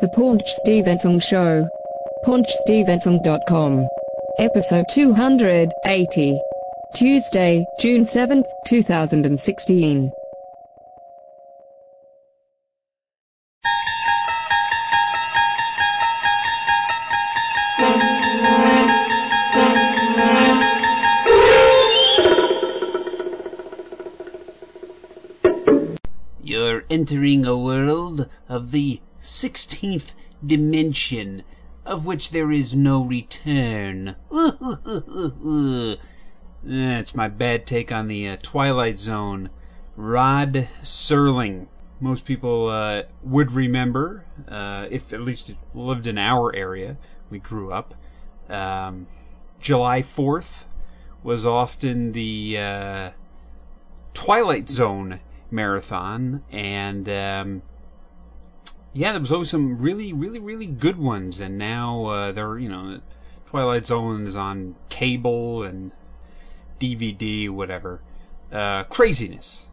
The Paunch Stevenson Show. PaunchStevenson.com. Episode 280. Tuesday, June 7th, 2016. You're entering a world of the 16th dimension, of which there is no return. That's my bad take on the uh, Twilight Zone. Rod Serling. Most people uh, would remember, uh, if at least lived in our area, we grew up. Um, July 4th was often the uh, Twilight Zone marathon, and um, yeah, there was always some really, really, really good ones, and now uh, they're you know, Twilight Zone is on cable and DVD, whatever. Uh, craziness.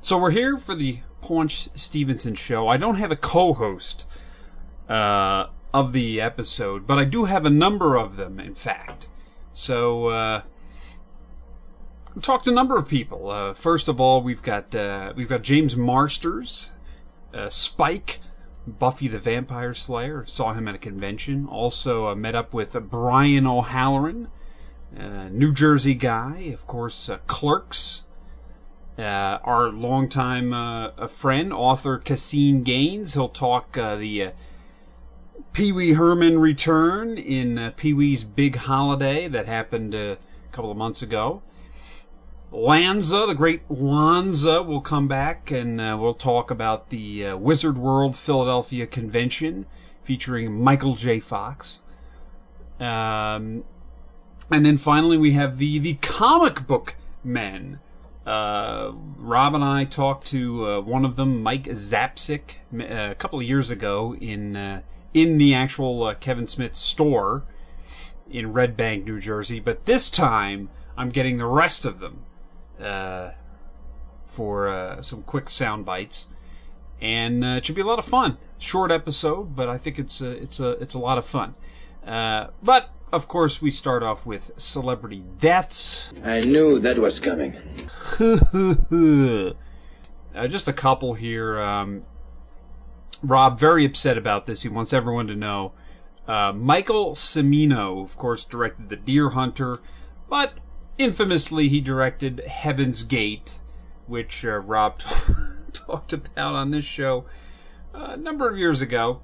So we're here for the Paunch Stevenson show. I don't have a co-host uh, of the episode, but I do have a number of them, in fact. So uh, talked to a number of people. Uh, first of all, we've got uh, we've got James Marsters, uh, Spike, Buffy the Vampire Slayer. Saw him at a convention. Also uh, met up with uh, Brian O'Halloran, uh, New Jersey guy, of course. Uh, Clerks. Uh, our longtime uh, friend, author Caseen Gaines. He'll talk uh, the Pee Wee Herman return in Pee Wee's Big Holiday that happened a couple of months ago. Lanza, the great Lanza, will come back and uh, we'll talk about the uh, Wizard World Philadelphia convention featuring Michael J. Fox. Um, and then finally we have the, the comic book men. Uh, Rob and I talked to uh, one of them, Mike Zapcic, uh, a couple of years ago in uh, in the actual Kevin Smith store in Red Bank, New Jersey. But this time, I'm getting the rest of them uh, for uh, some quick sound bites, and uh, it should be a lot of fun. Short episode, but I think it's a, it's a it's a lot of fun. Uh, but of course, we start off with celebrity deaths. I knew that was coming. uh, just a couple here. Um, Rob, very upset about this. He wants everyone to know. Uh, Michael Cimino, of course, directed The Deer Hunter, but infamously he directed Heaven's Gate, which uh, Rob talked about on this show uh, a number of years ago.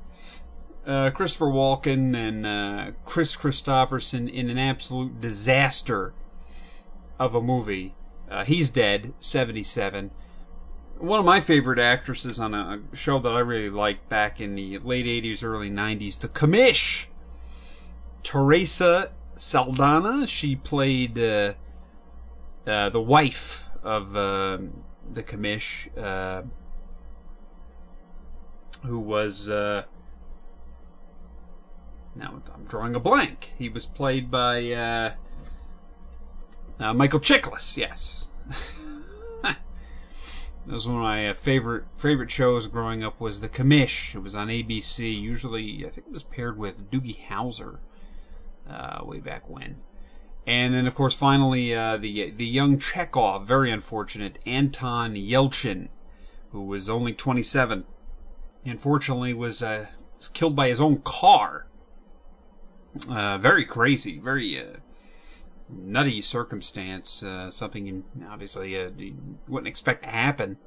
Uh, Christopher Walken and uh, Kris Kristofferson in an absolute disaster of a movie. Uh, he's dead, 77 one of my favorite actresses on a show that I really liked back in the late 80s, early 90s, The Commish. Theresa Saldana. She played uh, the wife of uh, The Commish, uh, who was. Uh, now I'm drawing a blank. He was played by uh, Michael Chiklis, yes. That was one of my favorite favorite shows growing up. Was The Commish. It was on ABC. Usually, I think it was paired with Doogie Howser, way back when. And then, of course, finally, uh, the the young Chekhov, very unfortunate, Anton Yelchin, who was only 27. Unfortunately, was uh, was killed by his own car. Uh, very crazy, very uh, nutty circumstance, uh, something you, obviously uh, you wouldn't expect to happen.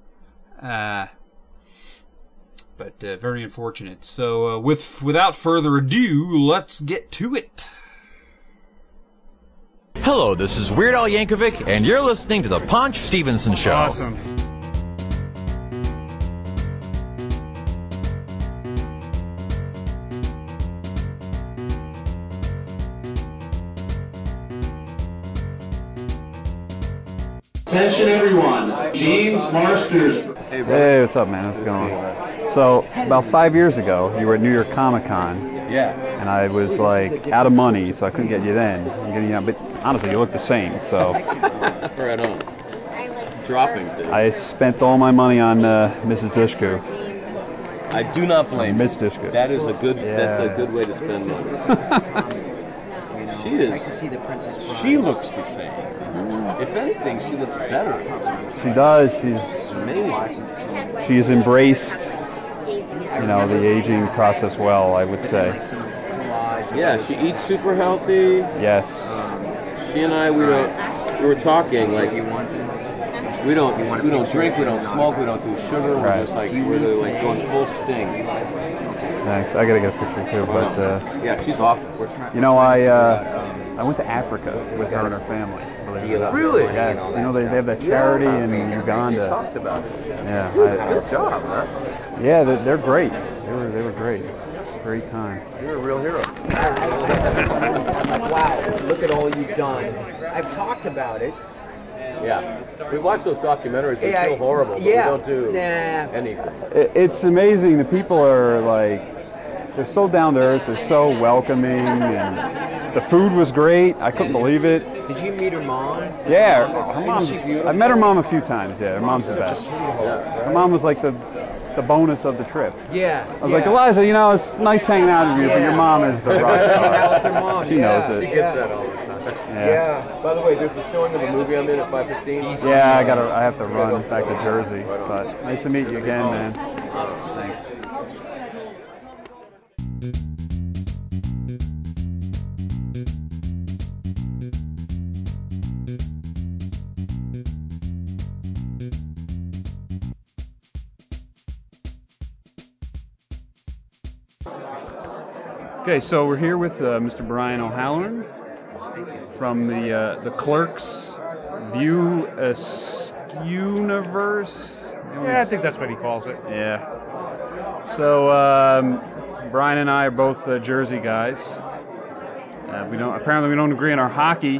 But very unfortunate. So, with without further ado, let's get to it. Hello, this is Weird Al Yankovic, and you're listening to the Paunch Stevenson Show. Awesome. Attention everyone, James Marsters. Hey, what's up, man? How's it going? So, about five years ago, you were at New York Comic Con, Yeah. and I was like out of money, so I couldn't get you then. I'm getting you, but honestly, you look the same. So, Right on. Dropping, dude. I spent all my money on uh, Mrs. Dushku. I do not blame Miss you. Dishka. That is a good. That's a good way to spend money. she is. She looks the same. If anything, she looks better. She does. She's Amazing. she's embraced, you know, the aging process well. I would say. Yeah, she eats super healthy. Yes. She and I, we were we were talking like we don't we don't drink, we don't smoke, we don't do sugar. We're Right. just like we're like going full sting. Thanks. I gotta get a picture too. But uh, yeah, she's awesome. you know, I uh, I went to Africa with her and her family. believe it or not. Really? Yes. You know, they, they have that charity in Uganda. She's Uganda. talked about it. Yeah. Dude, I- good job, man. Yeah. They're, they're great. They were they were great. Great time. You're a real hero. Wow, look at all you've done. I've talked about it. Yeah, we watch those documentaries. They Yeah, feel horrible, but yeah. we don't do Nah. anything. It, it's amazing. The people are like, they're so down to earth. They're so welcoming, and the food was great. I couldn't believe it. Did you meet her mom? Yeah, her mom's. she beautiful? I've met her mom a few times. Yeah, her mom's the a best. Her mom was like the the bonus of the trip. Yeah. I was like, Eliza, you know, it's nice hanging out with you, yeah. but your mom is the rock Hang out with star. mom. She yeah. knows it. She gets that all the time. Yeah. By the way, there's a showing of a movie I'm in at 5:15. Yeah, I gotta. I have to run back to Jersey. But nice to meet you again, man. Thanks. Okay, so we're here with uh, Mr. Brian O'Halloran from the uh, the Clerks View Universe. Yeah, I think that's what he calls it. Yeah. So um, Brian and I are both uh, Jersey guys. Uh, we don't apparently we don't agree on our hockey.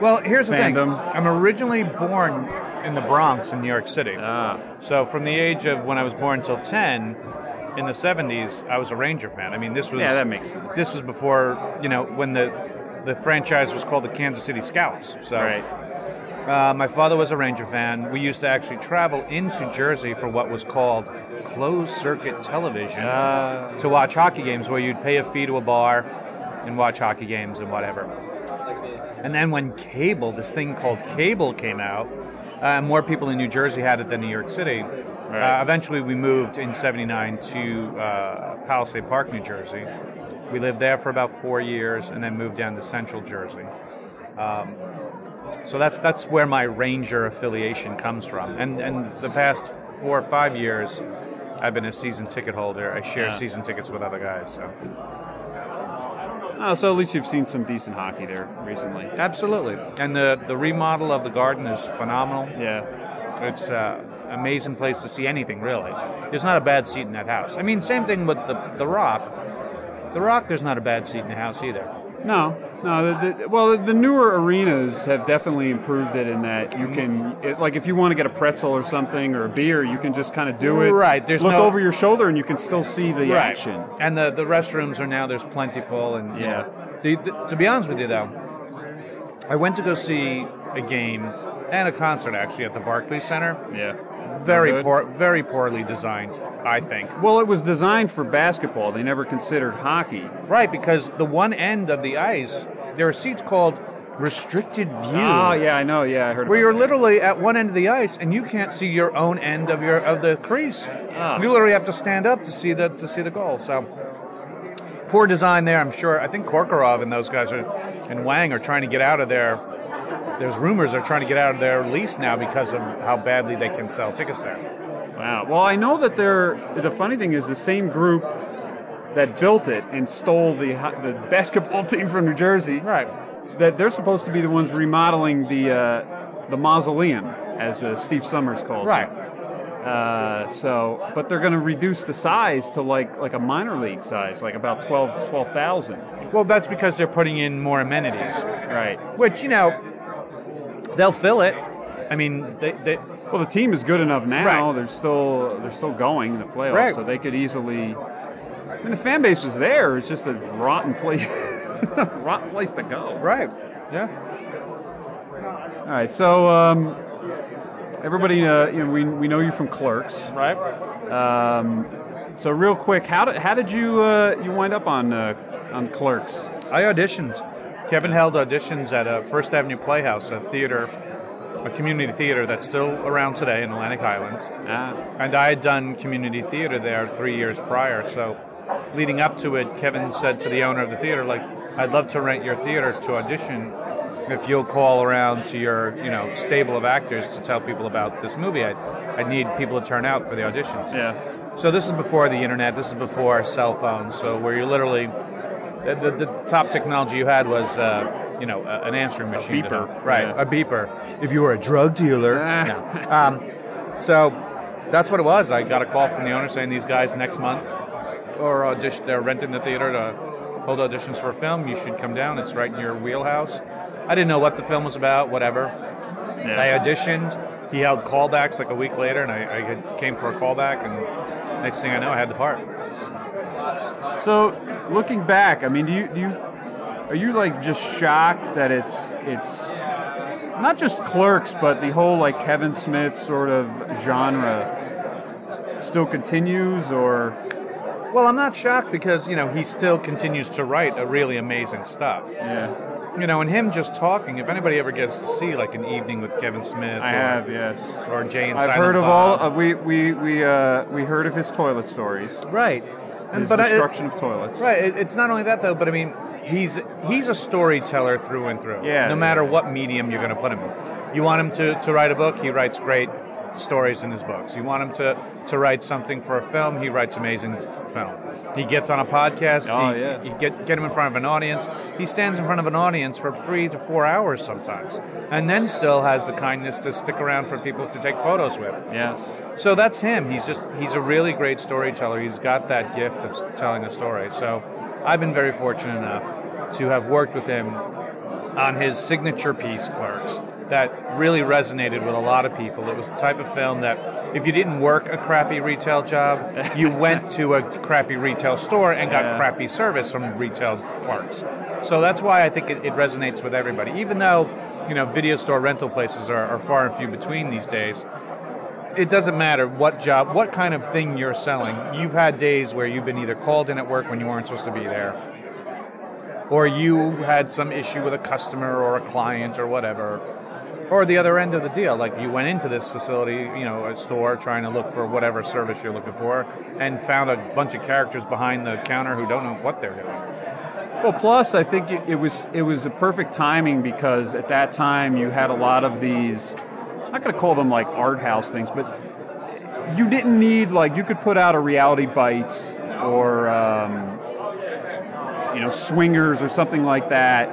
Well, here's the thing. I'm originally born in the Bronx in New York City. Ah. So from the age of when I was born till 10 in the 70s, I was a Ranger fan. I mean, this was Yeah, that makes sense. This was before, you know, when the the franchise was called the Kansas City Scouts. So Right. Uh, my father was a Ranger fan. We used to actually travel into Jersey for what was called closed circuit television Ah. to watch hockey games, where you'd pay a fee to a bar and watch hockey games and whatever. And then when cable, this thing called cable came out, uh, more people in New Jersey had it than New York City. Uh, eventually, we moved in '79 to uh, Palisade Park, New Jersey. We lived there for about four years, and then moved down to Central Jersey. Um, so that's that's where my Ranger affiliation comes from. And and the past four or five years, I've been a season ticket holder. I share Yeah. season tickets with other guys. So Oh, so at least you've seen some decent hockey there recently. absolutely. And the the remodel of the garden is phenomenal. Yeah. It's an amazing place to see anything, really. There's not a bad seat in that house. I mean, same thing with the, the Rock. The Rock, there's not a bad seat in the house either. No, no. The, the, well, the newer arenas have definitely improved it in that you can, it, like, if you want to get a pretzel or something or a beer, you can just kind of do it. Right, there's look no- over your shoulder and you can still see the action. And the, the restrooms are now, there's plentiful. And, you Yeah. know, the, to be honest with you, though, I went to go see a game and a concert, actually, at the Barclays Center. Yeah. Very poor, very poorly designed, I think. Well, it was designed for basketball. They never considered hockey. Right, because the one end of the ice, there are seats called restricted view. Oh, yeah, I know. Yeah, I heard. where you're that. literally at one end of the ice and you can't see your own end of your of the crease. Ah. You literally have to stand up to see the to see the goal. So poor design there. I'm sure. I think Prokhorov and those guys are and Wang are trying to get out of their. There's rumors they're trying to get out of their lease now because of how badly they can sell tickets there. Wow. Well, I know that they're. The funny thing is, the same group that built it and stole the the basketball team from New Jersey. Right. That they're supposed to be the ones remodeling the uh, the mausoleum, as uh, Steve Somers calls Right. it. Uh, so, but they're going to reduce the size to like like a minor league size, like about 12 12,000. Well, that's because they're putting in more amenities, Right. which you know they'll fill it. I mean, they, they Well, the team is good enough now. Right. They're still they're still going in the playoffs, Right. so they could easily. I mean, the fan base was there. It's just a rotten place, rotten place to go. right. Yeah. All right, so um, everybody, uh, you know, we, we know you from Clerks. Right. Um, So real quick, how did how did you uh, you wind up on uh, on Clerks? I auditioned. Kevin held auditions at a First Avenue Playhouse, a theater, a community theater that's still around today in Atlantic Highlands. Ah, And I had done community theater there three years prior. So, leading up to it, Kevin said to the owner of the theater, like, I'd love to rent your theater to audition if you'll call around to your, you know, stable of actors to tell people about this movie. I'd, I'd need people to turn out for the auditions. yeah. So this is before the internet. This is before cell phones. So where you literally, the, the, the top technology you had was, uh, you know, a, an answering machine. to beeper. know. right? Yeah. A beeper. If you were a drug dealer. No. um, so that's what it was. I got a call from the owner saying these guys next month or audition. They're renting the theater to hold auditions for a film. You should come down. It's right in your wheelhouse. I didn't know what the film was about. Whatever. Yeah. I auditioned. He held callbacks like a week later, and I, I came for a callback, and next thing I know, I had the part. So looking back, I mean, do you do you are you like just shocked that it's it's not just Clerks, but the whole like Kevin Smith sort of genre still continues, or Well, I'm not shocked because you know he still continues to write a really amazing stuff. yeah, You know, and him just talking. If anybody ever gets to see like an evening with Kevin Smith, I or, have yes. or Jay and I've Silent heard of all. Uh, we we we uh, we heard of his toilet stories, right, and but I, destruction of toilets. Right. It, it's not only that though, but I mean, he's he's a storyteller through and through. Yeah. No matter what medium you're going to put him in. You want him to, to write a book, he writes great stories in his books. You want him to, to write something for a film, he writes amazing film. He gets on a podcast. Oh, he, yeah. You get get him in front of an audience. He stands in front of an audience for three to four hours sometimes, and then still has the kindness to stick around for people to take photos with. Yes. So that's him. He's just he's a really great storyteller. He's got that gift of telling a story. So I've been very fortunate enough to have worked with him on his signature piece, Clerks, that really resonated with a lot of people. It was the type of film that if you didn't work a crappy retail job, you went to a crappy retail store and got Yeah. crappy service from retail clerks. So that's why I think it, it resonates with everybody. Even though, you know, video store rental places are, are far and few between these days, it doesn't matter what job, what kind of thing you're selling. You've had days where you've been either called in at work when you weren't supposed to be there, or you had some issue with a customer or a client or whatever, or the other end of the deal, like you went into this facility, you know, a store trying to look for whatever service you're looking for, and found a bunch of characters behind the counter who don't know what they're doing. Well, plus I think it, it was it was a perfect timing because at that time you had a lot of these. I'm not going to call them like art house things, but you didn't need like you could put out a reality bites or um, you know swingers or something like that,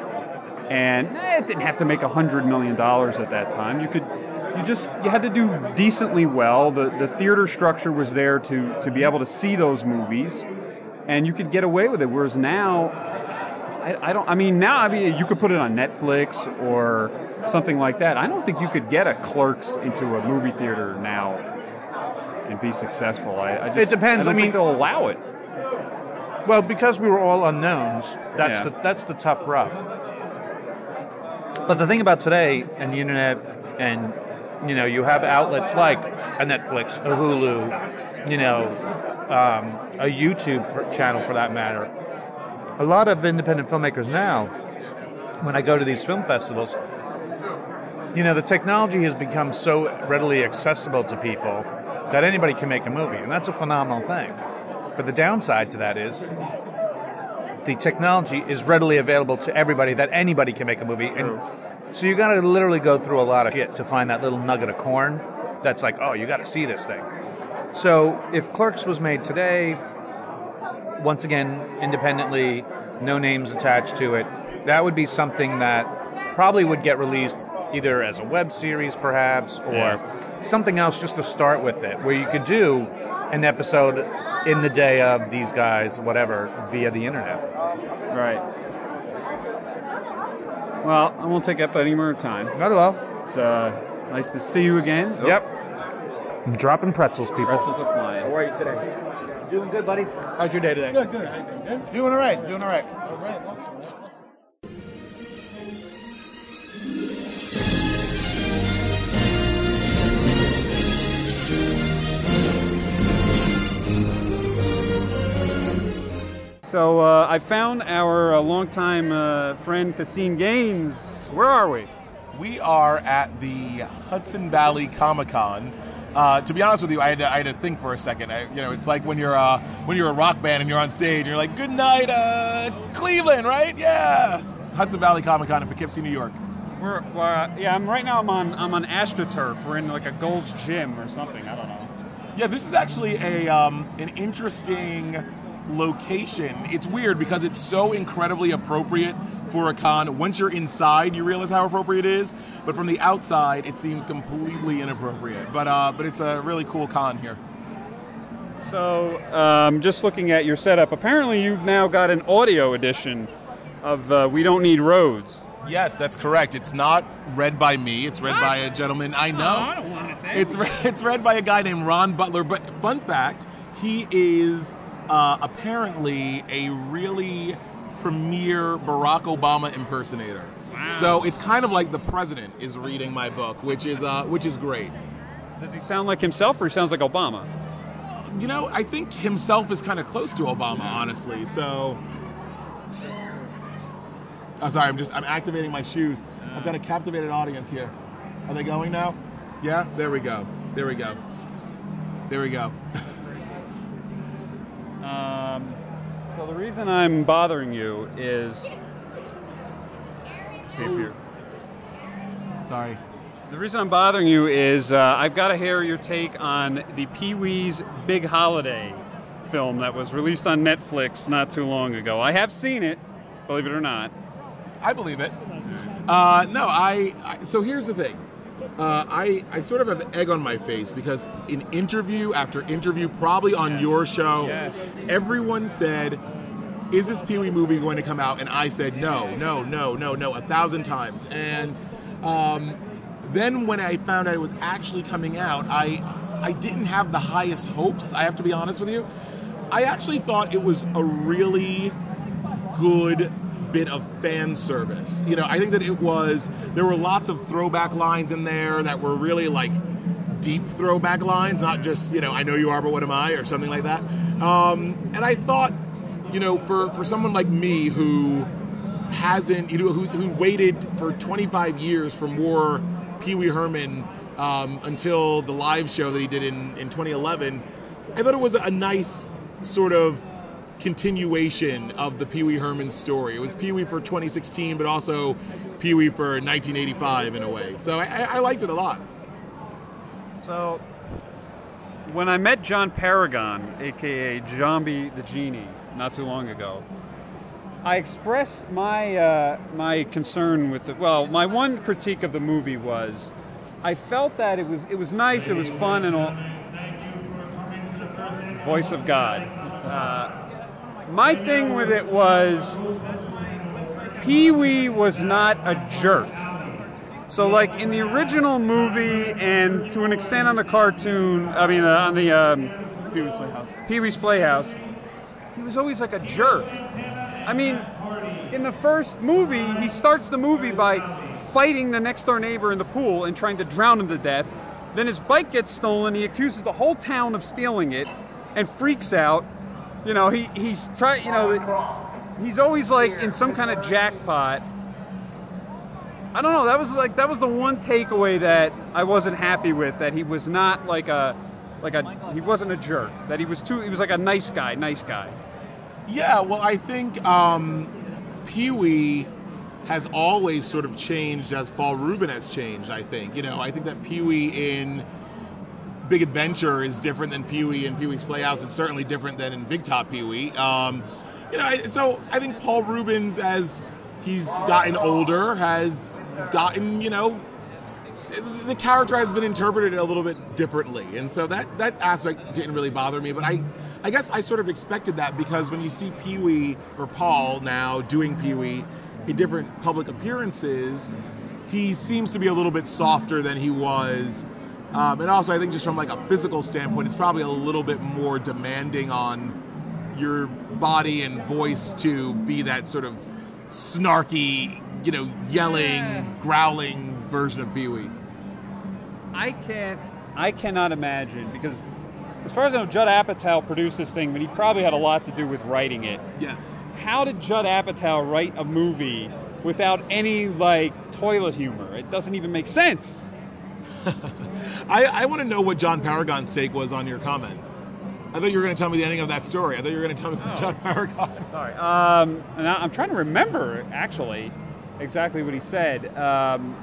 and eh, it didn't have to make a hundred million dollars at that time. You could you just you had to do decently well. The the theater structure was there to to be able to see those movies, and you could get away with it. Whereas now, I, I don't. I mean, now I mean you could put it on Netflix or something like that. I don't think you could get a Clerks into a movie theater now and be successful. I, I just, It depends. I, I think mean- they'll allow it. Well, because we were all unknowns, that's Yeah. the that's the tough rub. But the thing about today and the internet, and you know, you have outlets like a Netflix, a Hulu, you know, um, a YouTube for, channel for that matter. A lot of independent filmmakers now, when I go to these film festivals, you know, the technology has become so readily accessible to people that anybody can make a movie, and that's a phenomenal thing. But the downside to that is the technology is readily available to everybody that anybody can make a movie, and so you got to literally go through a lot of shit to find that little nugget of corn that's like, oh, you got to see this thing. So if Clerks was made today, once again, independently, no names attached to it, that would be something that probably would get released either as a web series, perhaps, or Yeah. something else just to start with it, where you could do an episode in the day of these guys, whatever, via the internet. Right. Well, I won't take up any more time. Not at all. It's uh, nice to see you again. Oh, Yep. I'm dropping pretzels, people. Pretzels are flying. How are you today? Doing good, buddy. How's your day today? Good, good. Doing? Doing all right. Doing all right. All right. Awesome. So uh, I found our uh, longtime uh, friend Caseen Gaines. Where are we? We are at the Hudson Valley Comic Con. Uh, to be honest with you, I had, to, I had to think for a second. I, you know, it's like when you're uh, when you're a rock band and you're on stage, and you're like, "Good night, uh, Cleveland," right? Yeah, Hudson Valley Comic Con in Poughkeepsie, New York. We're, we're uh, yeah. I'm right now. I'm on I'm on AstroTurf. We're in like a Gold's Gym or something. I don't know. Yeah, this is actually a um, an interesting location. It's weird because it's so incredibly appropriate for a con. Once you're inside, you realize how appropriate it is, but from the outside, it seems completely inappropriate. But uh, but it's a really cool con here. So, um, just looking at your setup, apparently you've now got an audio edition of uh, "We Don't Need Roads." Yes, that's correct. It's not read by me. It's read by a gentleman I know. I don't want it. It's re- it's read by a guy named Ron Butler. But fun fact, he is uh, apparently a really premier Barack Obama impersonator. So it's kind of like the president is reading my book, which is uh, which is great. Does he sound like himself, or he sounds like Obama? You know, I think himself is kind of close to Obama, honestly. So, oh, sorry, I'm just I'm activating my shoes. I've got a captivated audience here. Are they going now? Yeah, there we go. There we go. There we go. Um, so the reason I'm bothering you is see if you're. Sorry. The reason I'm bothering you is uh, I've got to hear your take on the Pee Wee's Big Holiday film that was released on Netflix not too long ago. I have seen it, believe it or not. I believe it. Uh, no, I, I. So here's the thing. Uh, I I sort of have egg on my face because in interview after interview, probably on your show, Yes. everyone said, "Is this Pee Wee movie going to come out?" And I said, "No, no, no, no, no," a thousand times. And um, then when I found out it was actually coming out, I I didn't have the highest hopes. I have to be honest with you. I actually thought it was a really good bit of fan service. You know, I think that it was there were lots of throwback lines in there that were really like deep throwback lines, not just, you know, I know you are, but what am I, or something like that. Um, and I thought, you know, for, for someone like me who hasn't, you know, who, who waited for 25 years for more Pee Wee Herman um, until the live show that he did in, in 2011, I thought it was a nice sort of continuation of the Pee Wee Herman story. It was Pee Wee for 2016, but also Pee Wee for 1985 in a way. So I, I I liked it a lot. So, when I met John Paragon, aka Jambi the Genie, not too long ago, I expressed my uh, my concern with the. Well, my one critique of the movie was, I felt that it was it was nice, it was fun, and all. Thank you for coming to the. Voice of God. Uh, my thing with it was, Pee Wee was not a jerk. So, like in the original movie, and to an extent on the cartoon, I mean, uh, on the um, Pee Wee's Playhouse. Pee Wee's Playhouse, he was always like a jerk. I mean, in the first movie, he starts the movie by fighting the next door neighbor in the pool and trying to drown him to death. Then his bike gets stolen. He accuses the whole town of stealing it, and freaks out. You know, he he's try. You know, he's always like in some kind of jackpot. I don't know. That was like that was the one takeaway that I wasn't happy with. That he was not like a like a he wasn't a jerk. That he was too. He was like a nice guy. Nice guy. Yeah, well, I think um, Pee Wee has always sort of changed as Paul Rubin has changed. I think you know. I think that Pee Wee in Big Adventure is different than Pee Wee and Pee Wee's Playhouse. and certainly different than in Big Top Pee Wee. Um, you know, so I think Paul Reubens, as he's gotten older, has gotten you know the character has been interpreted a little bit differently, and so that that aspect didn't really bother me. But I, I guess I sort of expected that because when you see Pee Wee or Paul now doing Pee Wee in different public appearances, he seems to be a little bit softer than he was. Um, and also, I think just from like a physical standpoint, it's probably a little bit more demanding on your body and voice to be that sort of snarky, you know, yelling, growling version of Pee Wee. I can't. I cannot imagine because as far as I know, Judd Apatow produced this thing, but he probably had a lot to do with writing it. Yes. How did Judd Apatow write a movie without any like toilet humor? It doesn't even make sense. I, I want to know what John Paragon's take was on your comment. I thought you were going to tell me the ending of that story. I thought you were going to tell me Oh. John Paragon. Sorry. Um, and I, I'm trying to remember actually exactly what he said. Um,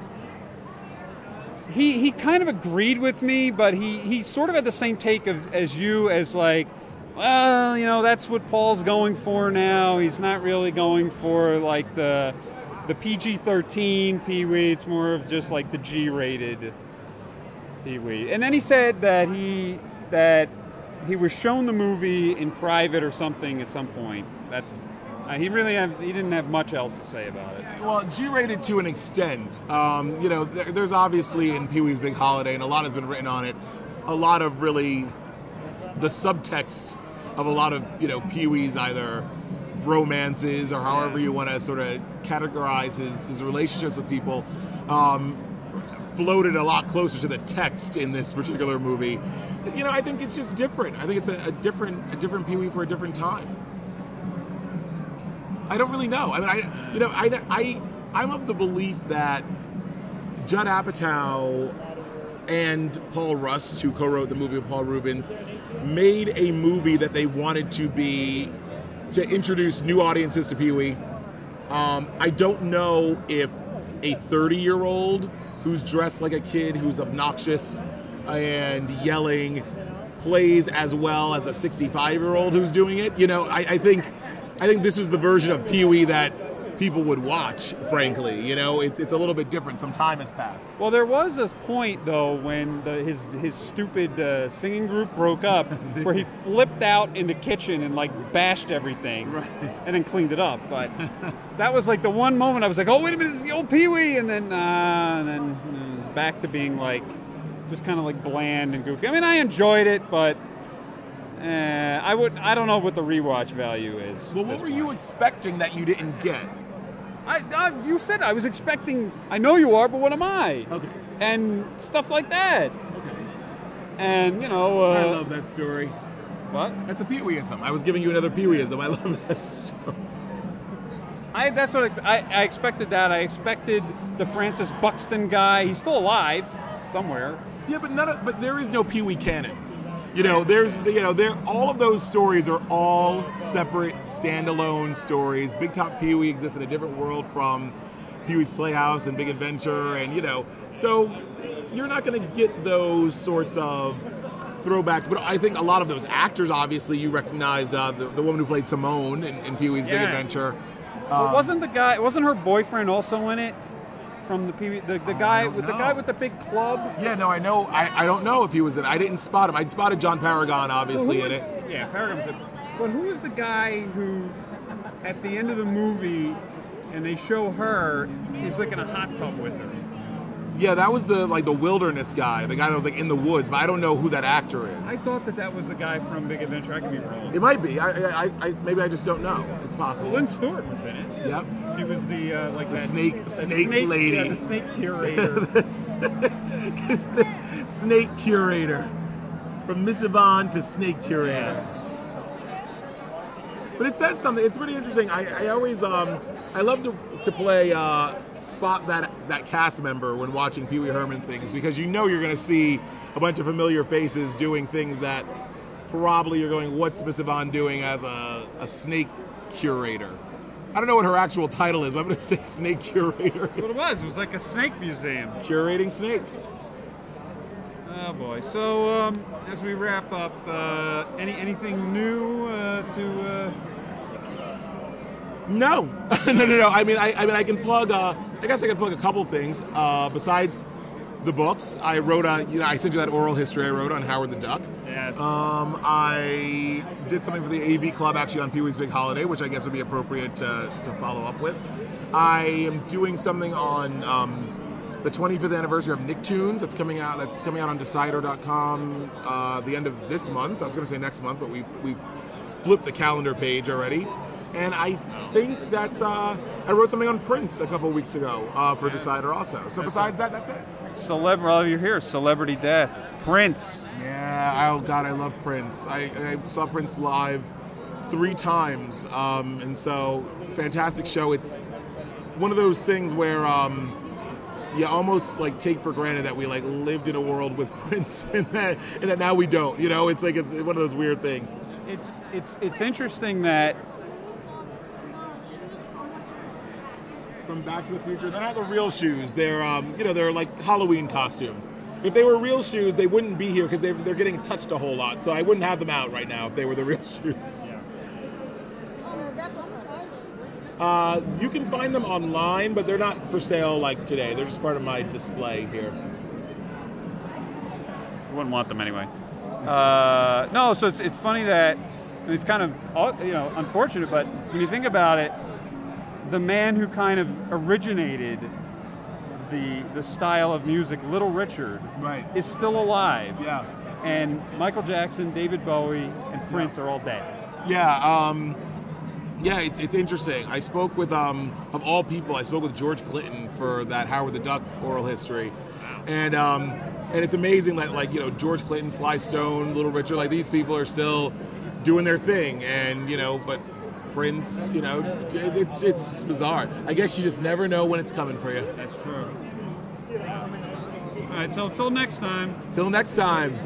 he he kind of agreed with me, but he he sort of had the same take of as you as like, well, you know, that's what Paul's going for now. He's not really going for like the the PG-13 Pee Wee. It's more of just like the G-rated Pee Wee. And then he said that he that he was shown the movie in private or something at some point. That uh, he really have, he didn't have much else to say about it. Well, G-rated to an extent. Um, you know, there, there's obviously in Pee Wee's Big Holiday, and a lot has been written on it. A lot of really the subtext of a lot of you know Pee Wee's either romances or however you want to sort of categorize his, his relationships with people. Um, floated a lot closer to the text in this particular movie. You know, I think it's just different. I think it's a, a different a different Pee Wee for a different time. I don't really know. I mean, I you know, I I I'm of the belief that Judd Apatow and Paul Rust, who co-wrote the movie with Paul Reubens, made a movie that they wanted to be to introduce new audiences to Pee Wee. Um, I don't know if a 30 year old who's dressed like a kid who's obnoxious and yelling plays as well as a 65 year old who's doing it. You know, I, I think I think this was the version of Pee Wee that people would watch. Frankly, you know, it's it's a little bit different. Some time has passed. Well, there was a point though when the, his his stupid uh, singing group broke up, where he flipped out in the kitchen and like bashed everything, right. and then cleaned it up. But that was like the one moment I was like, "Oh wait a minute, it's the old Pee Wee," and then uh, and then uh, back to being like just kind of like bland and goofy. I mean, I enjoyed it, but. Uh, I would. I don't know what the rewatch value is. Well, what were you expecting that you didn't get? I, I, you said I was expecting. I know you are, but what am I? Okay. And stuff like that. Okay. And you know, uh, I love that story. what? That's a Pee Weeism. I was giving you another Pee Weeism. I love that story. I that's what I, I, I expected. That I expected the Francis Buxton guy. He's still alive somewhere. Yeah, but none of, but there is no Pee Wee canon. You know, there's you know, there all of those stories are all separate, standalone stories. Big Top Pee Wee exists in a different world from Pee Wee's Playhouse and Big Adventure, and you know, so you're not going to get those sorts of throwbacks. But I think a lot of those actors, obviously, you recognized uh, the, the woman who played Simone in, in Pee Wee's Big Yes. Adventure. But wasn't the guy? Wasn't her boyfriend also in it? From the Wee- the, the oh, guy don't with the guy with the big club. Yeah, no, I know. I, I don't know if he was in. I didn't spot him. I spotted John Paragon, obviously, Well, in it. Yeah, Paragon's in it. But who was the guy who, at the end of the movie, and they show her, he's like in a hot tub with her. Yeah, that was the like the wilderness guy, the guy that was like in the woods, but I don't know who that actor is. I thought that that was the guy from Big Adventure. I could be wrong. It might be. I, I, I, maybe I just don't know. It's possible. Lynne Stewart was in it. Yep. She was the uh, like The that, snake- that snake lady. Yeah, the snake curator. Snake curator, from Miss Yvonne to snake curator. But it says something. It's pretty interesting. I, I always um I love to, to play uh, spot that that cast member when watching Pee Wee Herman things because you know you're going to see a bunch of familiar faces doing things that probably you're going, what's Miss Yvonne doing as a, a snake curator? I don't know what her actual title is, but I'm going to say snake curator. That's what it was. It was like a snake museum. Curating snakes. Oh boy. So um, as we wrap up, uh, any anything new uh, to? Uh, No, no, no, no. I mean, I, I mean, I can plug. Uh, I guess I could plug a couple things. Uh, besides the books, I wrote a. You know, I sent you that oral history I wrote on Howard the Duck. yes. Um, I did something for the AV Club actually on Pee Wee's Big Holiday, which I guess would be appropriate to, to follow up with. I am doing something on um, the 25th anniversary of Nicktoons. That's coming out. That's coming out on Decider.com uh, the end of this month. I was going to say next month, but we've we've flipped the calendar page already. And I think that's. Uh, I wrote something on Prince a couple weeks ago uh, for Decider also. So besides that, that's it. Celeb. Well, you're here. Celebrity death. Prince. Yeah, oh god, I love Prince. I, I saw Prince live three times, um, and so fantastic show. It's one of those things where um, you almost like take for granted that we like lived in a world with Prince, and that and that now we don't. You know, it's like it's one of those weird things. It's it's it's interesting that From Back to the Future, they're not the real shoes. They're um, you know they're like Halloween costumes. If they were real shoes, they wouldn't be here because they're, they're getting touched a whole lot. So I wouldn't have them out right now if they were the real shoes. Uh, you can find them online, but they're not for sale like today. They're just part of my display here. wouldn't want them anyway. Uh, no, so it's, it's funny that it's kind of you know unfortunate, but when you think about it, the man who kind of originated the the style of music, Little Richard, Right. is still alive. Yeah. And Michael Jackson, David Bowie, and Prince are all dead. Yeah, um, yeah, it's, it's interesting. I spoke with, um, of all people, I spoke with George Clinton for that Howard the Duck oral history, and um, and it's amazing that like you know George Clinton, Sly Stone, Little Richard, like these people are still doing their thing, and you know, but Prince, you know, it's it's bizarre. I guess you just never know when it's coming for you. That's true. All right, so until next time. Till next time.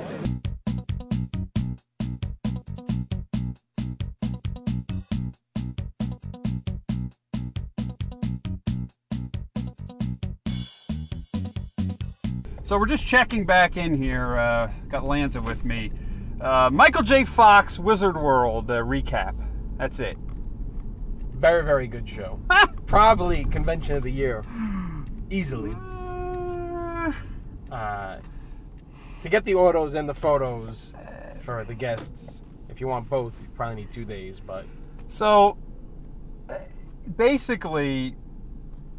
So we're just checking back in here. Uh, got Lanza with me. Uh, Michael J. Fox Wizard World uh, recap. That's it. Very, very good show. Probably convention of the year, easily. Uh, to get the autos and the photos for the guests, if you want both, you probably need two days. But So uh, basically,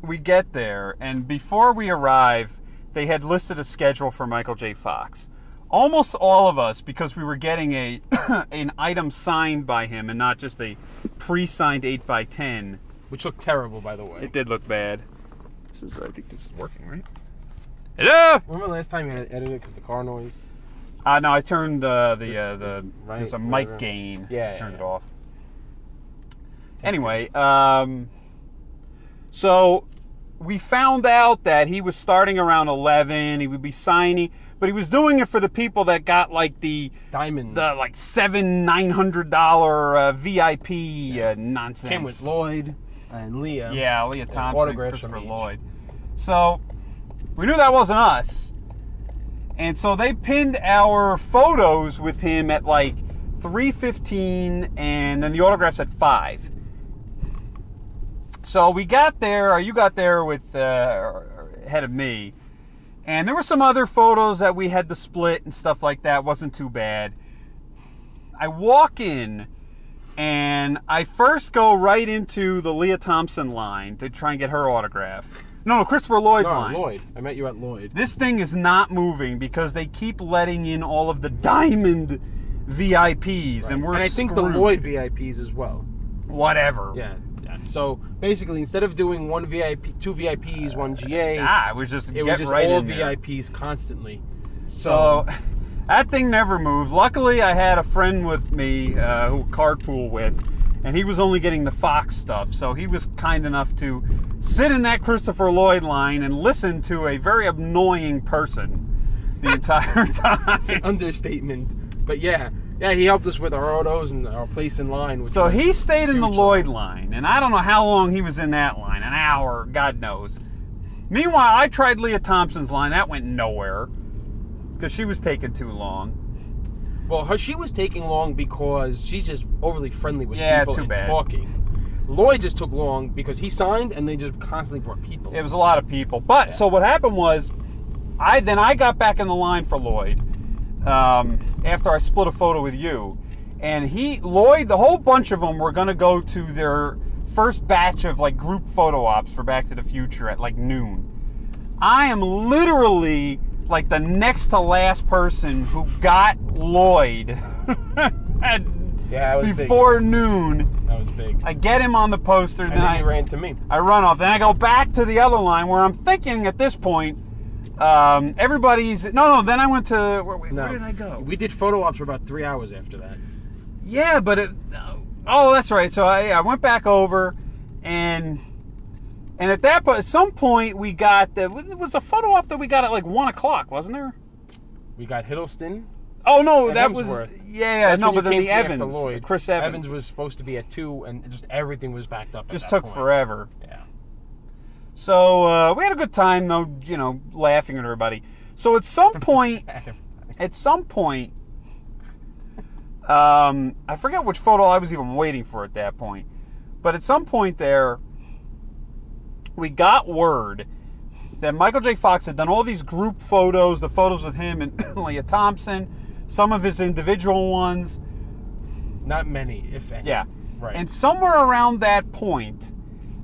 we get there, and before we arrive, they had listed a schedule for Michael J. Fox. Almost all of us, because we were getting a an item signed by him and not just a pre-signed eight x ten, which looked terrible, by the way. It did look bad. This is, I think this is working, right? Hello. Remember last time you had to edit it because the car noise? Uh, no, I turned the the uh, the Right, there's a right, mic right. gain. Yeah, yeah, turned it yeah. off. Anyway, um, so we found out that he was starting around eleven. He would be signing, but he was doing it for the people that got like the diamond, the like seven nine hundred dollar uh, VIP uh, nonsense. Came with Lloyd and Lea. Yeah, Lea Thompson, autographs Christopher. Lloyd. So we knew that wasn't us, and so they pinned our photos with him at like three fifteen, and then the autographs at five. So we got there, or you got there with uh, ahead of me, and there were some other photos that we had to split and stuff like that. wasn't too bad. I walk in and I first go right into the Lea Thompson line to try and get her autograph. No, no, Christopher Lloyd's No, line. Lloyd. I met you at Lloyd. This thing is not moving because they keep letting in all of the diamond VIPs, and we're and I think the. Lloyd VIPs as well. Whatever. Yeah. So basically, instead of doing one VIP, two VIPs, one GA, Ah, it was just it was just right all in there. VIPs constantly. So that thing never moved. Luckily, I had a friend with me uh, who carpool with, and he was only getting the Fox stuff. So he was kind enough to sit in that Christopher Lloyd line and listen to a very annoying person the entire time. It's an understatement, but yeah, yeah, he helped us with our autos and our place in line. So he stayed in the. Lloyd line, and I don't know how long he was in that line an hour, God knows. Meanwhile, I tried Lea Thompson's line. That went nowhere because she was taking too long. Well, her she was taking long because she's just overly friendly with Yeah, people too and bad. talking. Lloyd just took long because he signed and they just constantly brought people. It was a lot of people. But so what happened was, I then I got back in the line for Lloyd um, after I split a photo with you, and he Lloyd, the whole bunch of them were going to go to their first batch of like group photo ops for Back to the Future at like noon. I am literally like the next to last person who got Lloyd at Yeah, was big. before noon. That was big. I get him on the poster, And then then I ran to me. I run off. Then I go back to the other line where I'm thinking at this point, um, everybody's no, no. Then I went to where, where No. did I go? We did photo ops for about three hours after that. Yeah, but it, oh, that's right. So I, I went back over, and and at that point, at some point, we got the it was a photo op that we got at like one o'clock, wasn't there? We got Hiddleston. Oh no, that was Hemsworth. yeah, yeah. That's no, but then the Evans, Lloyd. Chris Evans, Evans was supposed to be at two, and just everything was backed up. just took point. forever. Yeah. So uh, we had a good time, though. You know, laughing at everybody. So at some point, at some point, um, I forget which photo I was even waiting for at that point, but at some point there, we got word that Michael J. Fox had done all these group photos, the photos with him and Lea Thompson, some of his individual ones. Not many, if any. Yeah. Right. And somewhere around that point,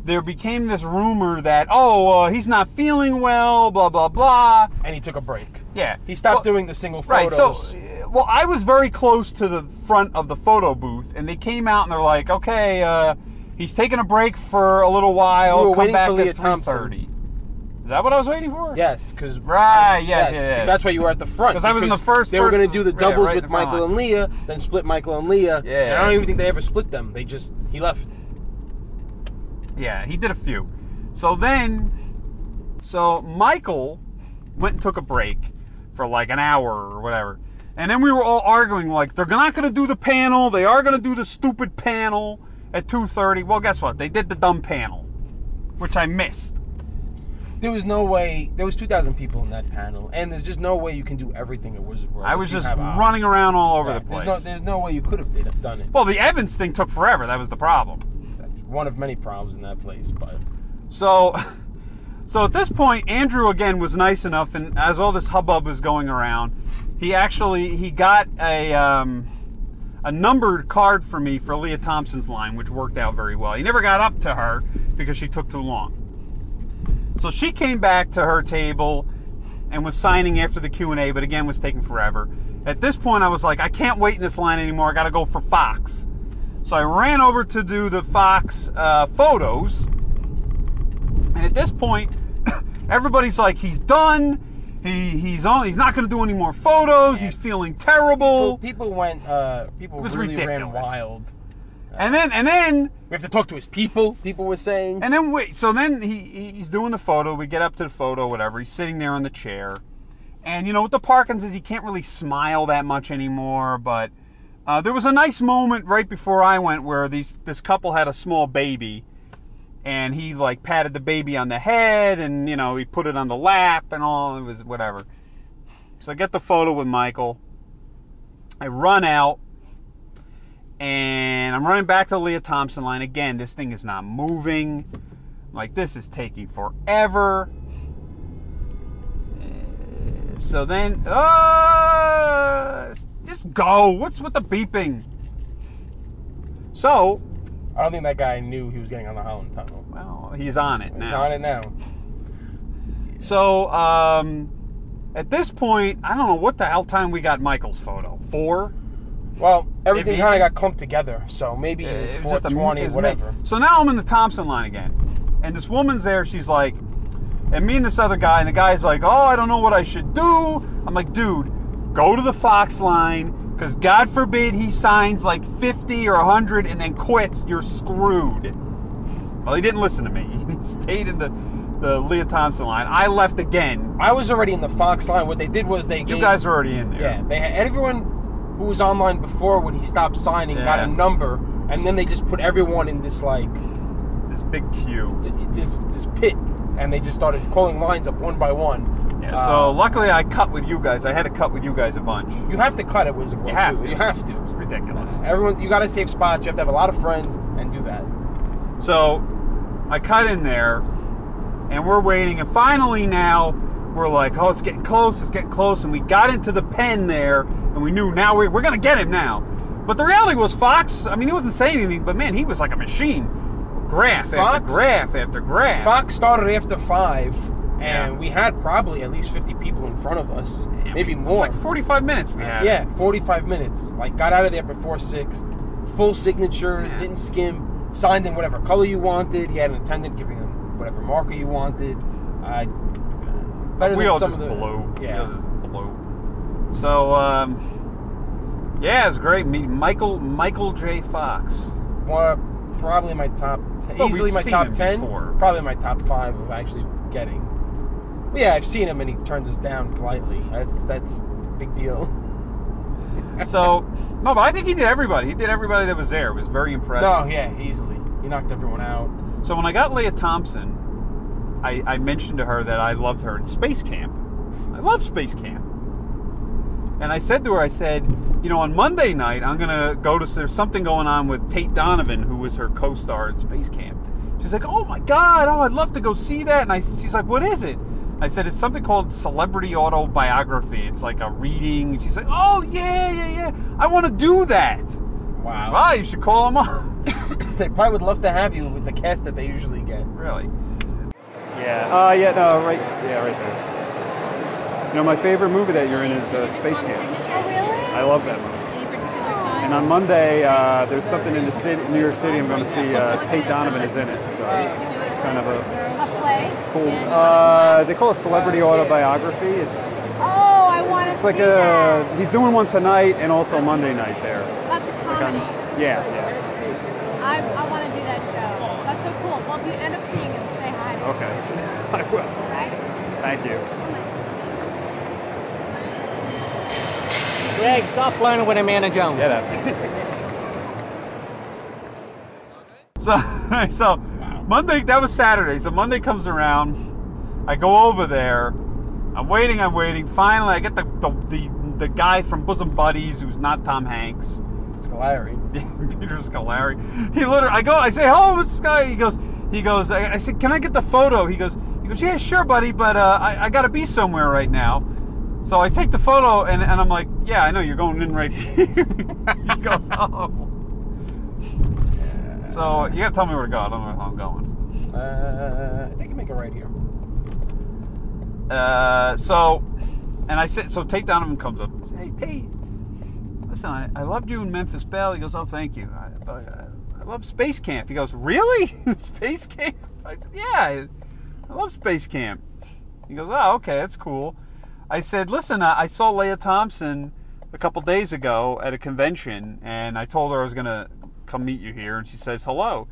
there became this rumor that, oh, uh, he's not feeling well, blah, blah, blah. and he took a break. Yeah. He stopped Well, doing the single photos. Right. So, uh, well, I was very close to the front of the photo booth, and they came out and they're like, okay, uh, he's taking a break for a little while. We were come waiting back for Lea at Thompson. 3.30. Is that what I was waiting for? Yes, because Right, yes, yes, yes. That's why you were at the front. Because I was in the first- They were going to do the yeah, doubles right with Michael line. and Lea, then split Michael and Lea. Yeah. And I don't even think they ever split them. They just he left. Yeah, he did a few. So then, so Michael went and took a break for like an hour or whatever. And then we were all arguing like they're not going to do the panel. They are going to do the stupid panel at 2:30. Well, guess what? They did the dumb panel, which I missed. There was no way. There was two thousand people in that panel, and there's just no way you can do everything at Wizard World. I was just running around all over Yeah, the place. There's no, there's no way you could have done it. well, the Evans thing took forever. That was the problem. One of many problems in that place, but So, so at this point, Andrew again was nice enough, and as all this hubbub was going around, he actually he got a um, a numbered card for me for Lea Thompson's line, which worked out very well. He never got up to her because she took too long. So she came back to her table and was signing after the Q and A, but again was taking forever. At this point, I was like, I can't wait in this line anymore. I got to go for Fox. So I ran over to do the Fox uh, photos. And at this point, everybody's like, he's done. He he's on. He's not going to do any more photos. He's feeling terrible. people, people went. Uh, people It was really ran ridiculous. wild. And then and then We have to talk to his people. People were saying. and then wait. So then he he's doing the photo. We get up to the photo, whatever. He's sitting there on the chair, and you know with the Parkinson's, he can't really smile that much anymore. But uh, there was a nice moment right before I went where these this couple had a small baby, and he like patted the baby on the head, and you know he put it on the lap and all. It was whatever. So I get the photo with Michael. I run out. And I'm running back to the Lea Thompson line again. This thing is not moving. Like this is taking forever. So then, uh, just go. What's with the beeping? So, I don't think that guy knew he was getting on the Holland Tunnel. well, he's on it now. He's on it now. So, um, at this point, I don't know what the hell time we got Michael's photo. Four. Well, everything kind of got clumped together, so maybe It was four just a- twenty, it was whatever. So now I'm in the Thompson line again, and this woman's there. She's like, and me and this other guy, and the guy's like, "Oh, I don't know what I should do." I'm like, "Dude, go to the Fox line, because God forbid he signs like 50 or 100 and then quits. You're screwed." Well, he didn't listen to me. He stayed in the the Lea Thompson line. I left again. I was already in the Fox line. What they did was they You guys were already in there. Yeah, they had everyone who was online before when he stopped signing got a number, and then they just put everyone in this like This big queue. this this pit, and they just started calling lines up one by one. Yeah, so um, luckily I cut with you guys. I had to cut with you guys a bunch. you have to cut it, Wizard World. You have too. to. You have to. It's ridiculous. Everyone, you got to save spots. You have to have a lot of friends and do that. So I cut in there and we're waiting. And finally now we're like, oh, it's getting close. It's getting close. And we got into the pen there and we knew now we, we're going to get him now. But the reality was Fox, I mean, he wasn't saying anything, but man, he was like a machine. Graph after Fox? graph after graph. Fox started after five, and Yeah. we had probably at least fifty people in front of us, Yeah, maybe was more. Like 45 minutes we had. Yeah, 45 minutes. Like, got out of there before 6. Full signatures, didn't skim. Signed in whatever color you wanted. He had an attendant giving him whatever marker you wanted. Uh, Better we than all some just of the- blew. yeah. We just blew. So um, yeah, it's great meeting Michael Michael J. Fox. Well, probably my top, ten, Well, easily my top ten. before. Probably my top five of actually getting. But yeah, I've seen him and he turns us down politely. That's that's a big deal. So no, but I think he did everybody. He did everybody that was there. It was very impressive. No, yeah, easily. He knocked everyone out. So when I got Lea Thompson, I, I mentioned to her that I loved her in Space Camp. I love Space Camp. And I said to her, I said, you know, on Monday night, I'm going to go to, there's something going on with Tate Donovan, who was her co star in Space Camp. She's like, oh my God, oh, I'd love to go see that. And I, she's like, what is it? I said, it's something called Celebrity Autobiography. It's like a reading. She's like, oh, yeah, yeah, yeah. I want to do that. Wow. Wow, you should call them up. they probably would love to have you with the cast that they usually get. Really? Yeah. Uh, yeah, no, right. Yeah, right there. You know, my favorite movie that you're in is uh, Space Camp. Oh, really? I love that movie. Any particular time? And on Monday, uh, there's something in the city, New York City. I'm going to see uh, Tate Donovan is in it. So kind of a A play? Cool. Uh, they call it celebrity autobiography. It's Oh, I want to it's like see a that. he's doing one tonight and also Monday night there. That's a Like on- comedy. yeah, yeah. I, I want to do that show. That's so cool. Well, if you end up seeing him, say hi. Okay, I will. Right? Thank you. Greg, stop flirting with Amanda Jones. Get up. So, so Monday, that was Saturday. So Monday comes around. I go over there. I'm waiting, I'm waiting. Finally, I get the, the, the, the guy from Bosom Buddies who's not Tom Hanks. Scolari. Peter Scolari. He literally, I go, I say, hello, what's this guy? He goes, he goes, I, I said, can I get the photo? He goes, he goes, yeah, sure, buddy, but uh, I, I got to be somewhere right now. So I take the photo and, and I'm like, yeah, I know you're going in right here. he goes, oh. So you gotta tell me where to go. I don't know how I'm going. Uh, I think you make it right here. Uh, so, and I said, so Tate Donovan comes up and says, hey, Tate, listen, I, I loved you in Memphis Belle. He goes, oh, thank you. I, I, I love Space Camp. He goes, really? Space Camp? I said, yeah, I, I love Space Camp. He goes, oh, okay, that's cool. I said, listen, I, I saw Lea Thompson a couple days ago at a convention, and I told her I was going to come meet you here, and she says hello.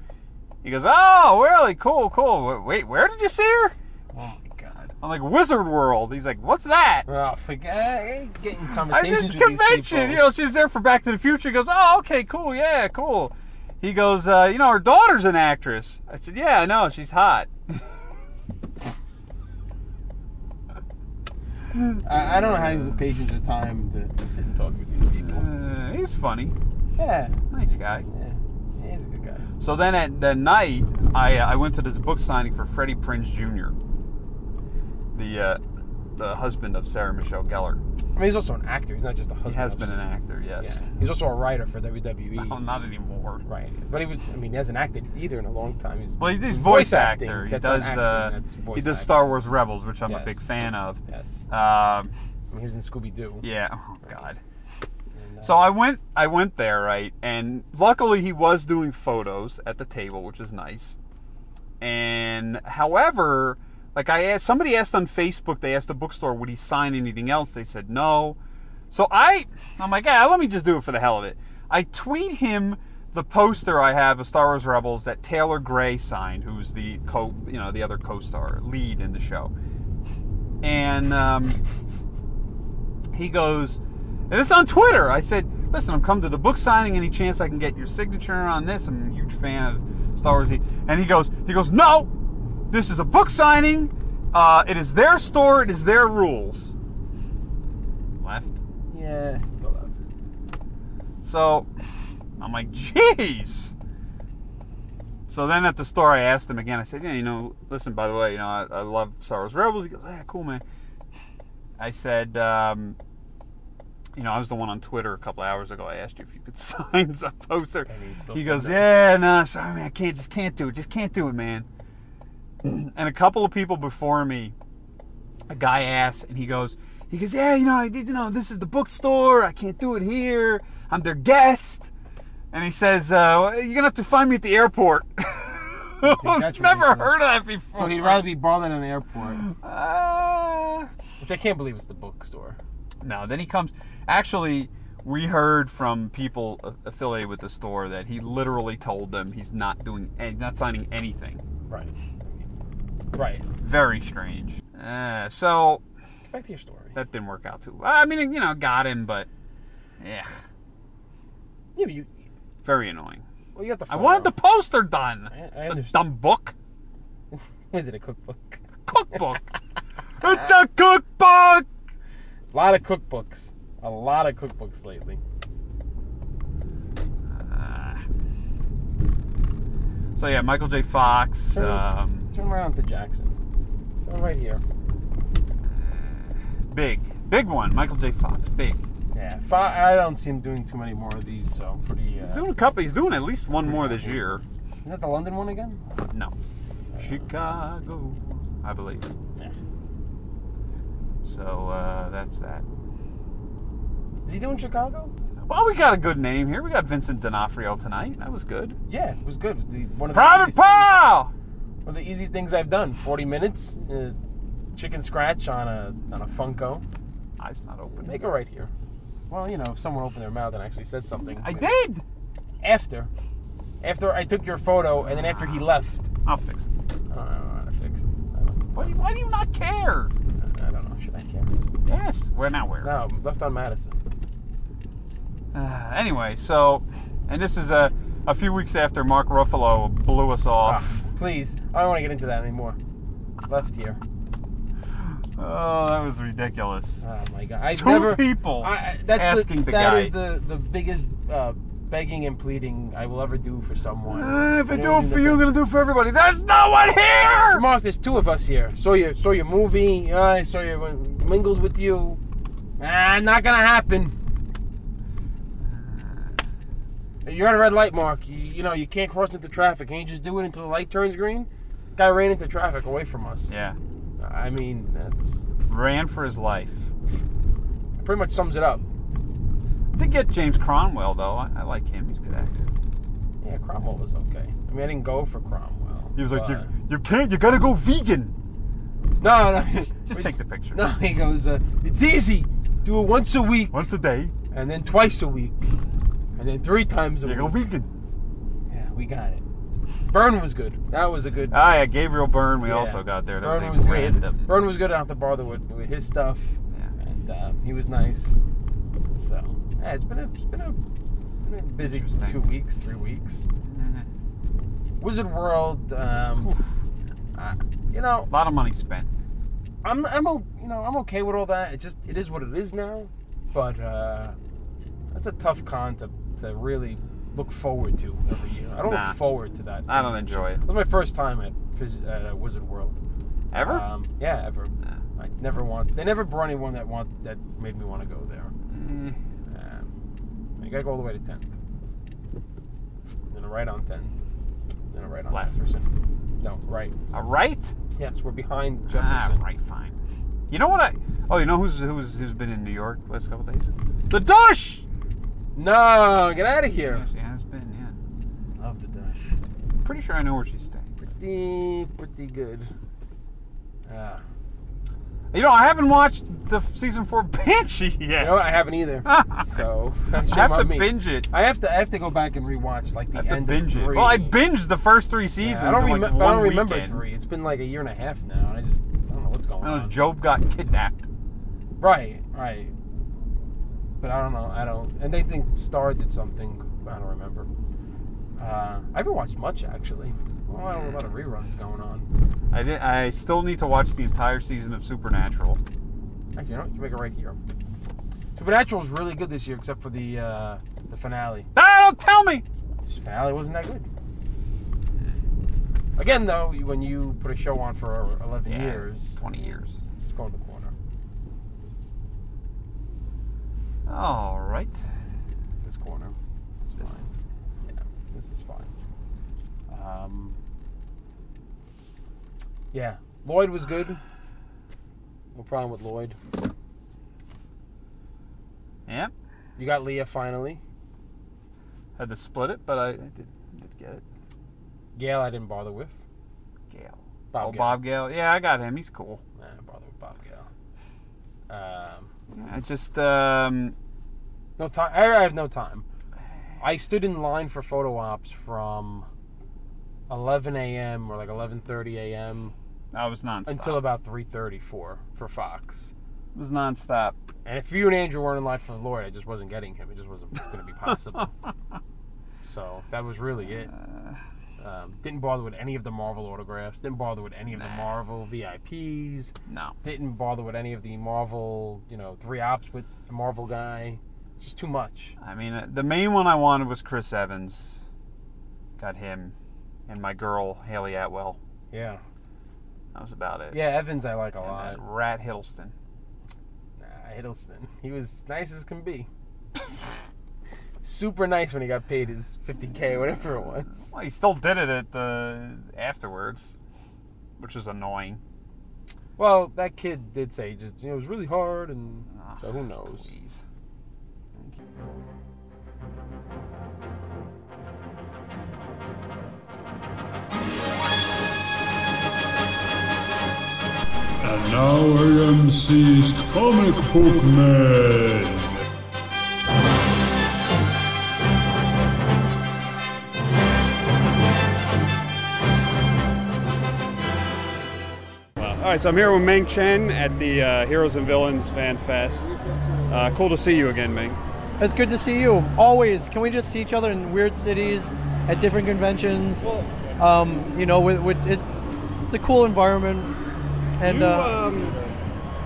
He goes, oh, really? Cool, cool. Wait, where did you see her? Oh my god. I'm like Wizard World. He's like, what's that? Oh, forget getting I conversations just with convention. You know, she was there for Back to the Future. He goes, oh, okay, cool, yeah, cool. He goes, uh, you know, her daughter's an actress. I said, yeah, I know, she's hot. I, I don't know how you have the patience or time to, to sit and talk with these people. Uh, he's funny, Yeah, nice guy. yeah, he's a good guy. So then at the night, I uh, I went to this book signing for Freddie Prinze Jr., the uh, the husband of Sarah Michelle Gellar. I mean, he's also an actor. He's not just a husband. He has been an actor, Yeah. yes. He's also a writer for WWE. Oh, not anymore. Right. But he was. I mean, he hasn't acted either in a long time. He's Well, he's he's voice, actor. He does. uh, voice he does acting. Star Wars Rebels, which I'm a big fan of. Yes. Um, I mean, he was in Scooby Doo. yeah. Oh God. So I went. I went there, right, and luckily he was doing photos at the table, which is nice. And however, like I asked, somebody asked on Facebook. They asked the bookstore, would he sign anything else? They said no. So I, I'm like, yeah, let me just do it for the hell of it. I tweet him the poster I have of Star Wars Rebels that Taylor Gray signed, who's the co, you know, the other co-star lead in the show. And um, he goes, and it's on Twitter. I said, listen, I'm coming to the book signing. Any chance I can get your signature on this? I'm a huge fan of Star Wars. And he goes, he goes, no, this is a book signing. Uh, it is their store. It is their rules. Left. Yeah. Go left. So I'm like, jeez. So then at the store, I asked him again. I said, yeah, you know, listen, by the way, you know, I, I love Star Wars Rebels. He goes, yeah, cool, man. I said, um, you know, I was the one on Twitter a couple hours ago. I asked you if you could sign a poster. he still He goes, no. yeah, no, sorry, man, I can't, just can't do it. Just can't do it, man. and a couple of people before me, a guy asked, and he goes, he goes, yeah, you know, I did, you know, this is the bookstore. I can't do it here. I'm their guest. And he says, uh, you're gonna have to find me at the airport. that's Never ridiculous. heard of that before. So he'd rather be bothered in the airport. Uh, Which I can't believe it's the bookstore. No, then he comes. Actually, we heard from people affiliated with the store that he literally told them he's not doing, any, not signing anything. Right. Right. Very strange. Uh, so Get back to your story. that didn't work out too. well. I mean, you know, got him, but yeah, Yeah, but you. very annoying. Well, you got the. I wanted the poster done. I, I the dumb book, Is it a cookbook? cookbook. it's a cookbook. A lot of cookbooks. A lot of cookbooks lately. So yeah, Michael J. Fox. Turn, Um, turn around to Jackson. Turn right here. big, big one. Michael J. Fox, big. Yeah. Fo- I don't see him doing too many more of these, so pretty. Uh, He's doing a couple. He's doing at least one more this year. Is that the London one again? No, Chicago, I believe. Yeah. So uh, that's that. Is he doing Chicago? Well, we got a good name here. We got Vincent D'Onofrio tonight. That was good. Yeah, it was good. It was the, one of the Private Pal. One of the easiest things I've done. Forty minutes, uh, chicken scratch on a on a Funko. Eyes not open. Make it right here. Well, you know, if someone opened their mouth and actually said something. I did. After, after I took your photo, and then after he left. I'll fix it. I don't know how to fix it. Why do you, why do you not care? I don't know. Should I care? Yes. Where now? Where? No, left on Madison. Uh, anyway, so, and this is a a few weeks after Mark Ruffalo blew us off. Ah, please, I don't want to get into that anymore. Left here. Oh, that was ridiculous. Oh my god! I Two never people I, I- that's asking the, That guy. is the the biggest uh, begging and pleading I will ever do for someone. Uh, if I You do it for you, I'm gonna do it for everybody. There's no one here. Mark, there's two of us here. Saw your saw your movie. Uh, I saw you uh, mingled with you. Ah, not gonna happen. You're at a red light, Mark. You, you know you can't cross into traffic. Can you just do it until the light turns green? Guy ran into traffic away from us. Yeah, I mean, that's ran for his life. pretty much sums it up. Did get James Cromwell though. I, I like him. He's a good actor. Yeah, Cromwell was okay. I mean, I didn't go for Cromwell. He was like, you, you can't. You gotta go vegan. No, no. Just, just take the picture. No, he goes, uh, it's easy. Do it once a week, Once a day. and then twice a week, and then three times a You go week. vegan. Yeah, we got it. Byrne was good. That was a good. Ah, yeah, Gabriel Byrne. We yeah. also got there. That Byrne was, was a good. random. Byrne was good. I don't have to bother with, with his stuff, Yeah. and uh, he was nice. So, yeah, it's been a, it's been a, been a busy Interesting. two weeks, three weeks. Eh, Wizard World, um, you know, A lot of money spent. I'm I'm o- you know I'm okay with all that. It just it is what it is now. But uh, that's a tough con to, to really look forward to every year. I don't Nah. look forward to that. I don't enjoy it. It was my first time at Phys- at uh, Wizard World. Ever? Um, yeah, ever. Nah. I never want. They never brought anyone that want that made me want to go there. Eh, Um, you gotta go all the way to 10th. Then a right on 10. Then a right on Left. Jefferson. No, right. All right. Yes, we're behind Jefferson. Ah, Jefferson. right, fine. You know what I? Oh, you know who's who's who's been in New York last couple days? The Dush. No, get out of here. Yeah, she has been. Yeah. Love the Dush. Pretty sure I know where she's staying. Pretty, pretty good. Uh, You know, I haven't watched the season four Banshee yet. you know, what? I haven't either. so I have to me. binge it. I have to. I have to go back and rewatch like the I have to end binge of it. three. Well, I binged the first three seasons. Yeah, I don't, in like remem- but I don't remember three. It's been like a year and a half now, and I just I don't know what's going I know on. Job got kidnapped. Right, right. But I don't know. I don't. And they think Star did something. I don't remember. Uh, I haven't watched much actually. Well, I don't know about a lot of reruns going on. I did. I still need to watch the entire season of Supernatural. Actually, you know, what? you can make it right here. Supernatural was really good this year, except for the uh, the finale. Ah, don't tell me. The finale wasn't that good. Again, though, when you put a show on for 11 Yeah, years, twenty years. it's going to the corner. All right. This corner. It's fine. Yeah, this is fine. Um, yeah, Lloyd was good. No problem with Lloyd. Yep. You got Lea finally. Had to split it, but I, I did, did get it. Gale, I didn't bother with. Gale. Bob oh, Gale. Bob Gale. Yeah, I got him. He's cool. Nah, I didn't bother with Bob Gale. Um, I just um, no time. I had no time. I stood in line for photo ops from 11 a.m. or like 11:30 a.m. I was nonstop. until about 3:34 for for Fox. It was nonstop. And if you and Andrew weren't in line for the Lord, I just wasn't getting him. It just wasn't going to be possible. so that was really it. Um, didn't bother with any of the Marvel autographs. Didn't bother with any of the Marvel VIPs. No. Didn't bother with any of the Marvel, you know, three ops with the Marvel guy. Just too much. I mean, uh, the main one I wanted was Chris Evans. Got him, and my girl Hayley Atwell. Yeah. That was about it. Yeah, Evans I like a And lot. Rat Hiddleston. Nah, Hiddleston. He was nice as can be. Super nice when he got paid his 50k, or whatever it was. Well, he still did it at the afterwards, which is annoying. Well, that kid did say just you know, it was really hard, and ah, so who knows? Please. And now AMC's Comic Book Men. All right, so I'm here with Ming Chen at the uh, Heroes and Villains Fan Fest. Uh, cool to see you again, Meng. It's good to see you. Always. Can we just see each other in weird cities at different conventions? Um, you know, with, with it, it's a cool environment. And You, uh, um,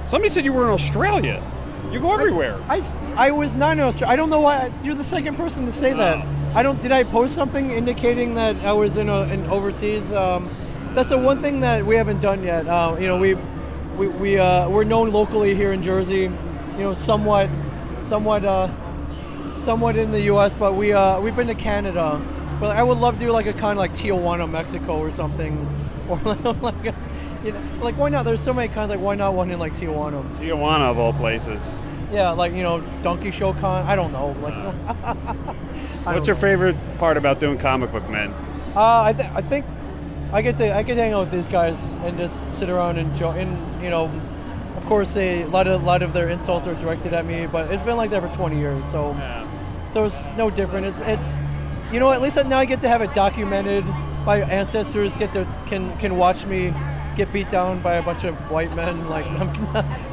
somebody said you were in Australia. You go everywhere. I I was not in Australia. I don't know why. You're the second person to say that. I don't. Did I post something indicating that I was in, a, in overseas? Um, that's the one thing that we haven't done yet. Uh, you know, we we, we uh, we're known locally here in Jersey. You know, somewhat, somewhat, uh, somewhat in the U.S. But we uh, we've been to Canada. But I would love to do like a kind of like Tijuana, Mexico, or something, or like, a, you know, like why not? There's so many kinds. Like why not one in like Tijuana? Tijuana of all places. Yeah, like you know, Donkey Show Con. I don't know. Like, I What's don't your know. favorite part about doing comic book men? Uh, I, th- I think I get to I get to hang out with these guys and just sit around and enjoy. And you know, of course, a lot of lot of their insults are directed at me, but it's been like that for 20 years. So, so it's no different. It's it's you know at least now I get to have it documented. My ancestors get to can can watch me get beat down by a bunch of white men. Like I'm,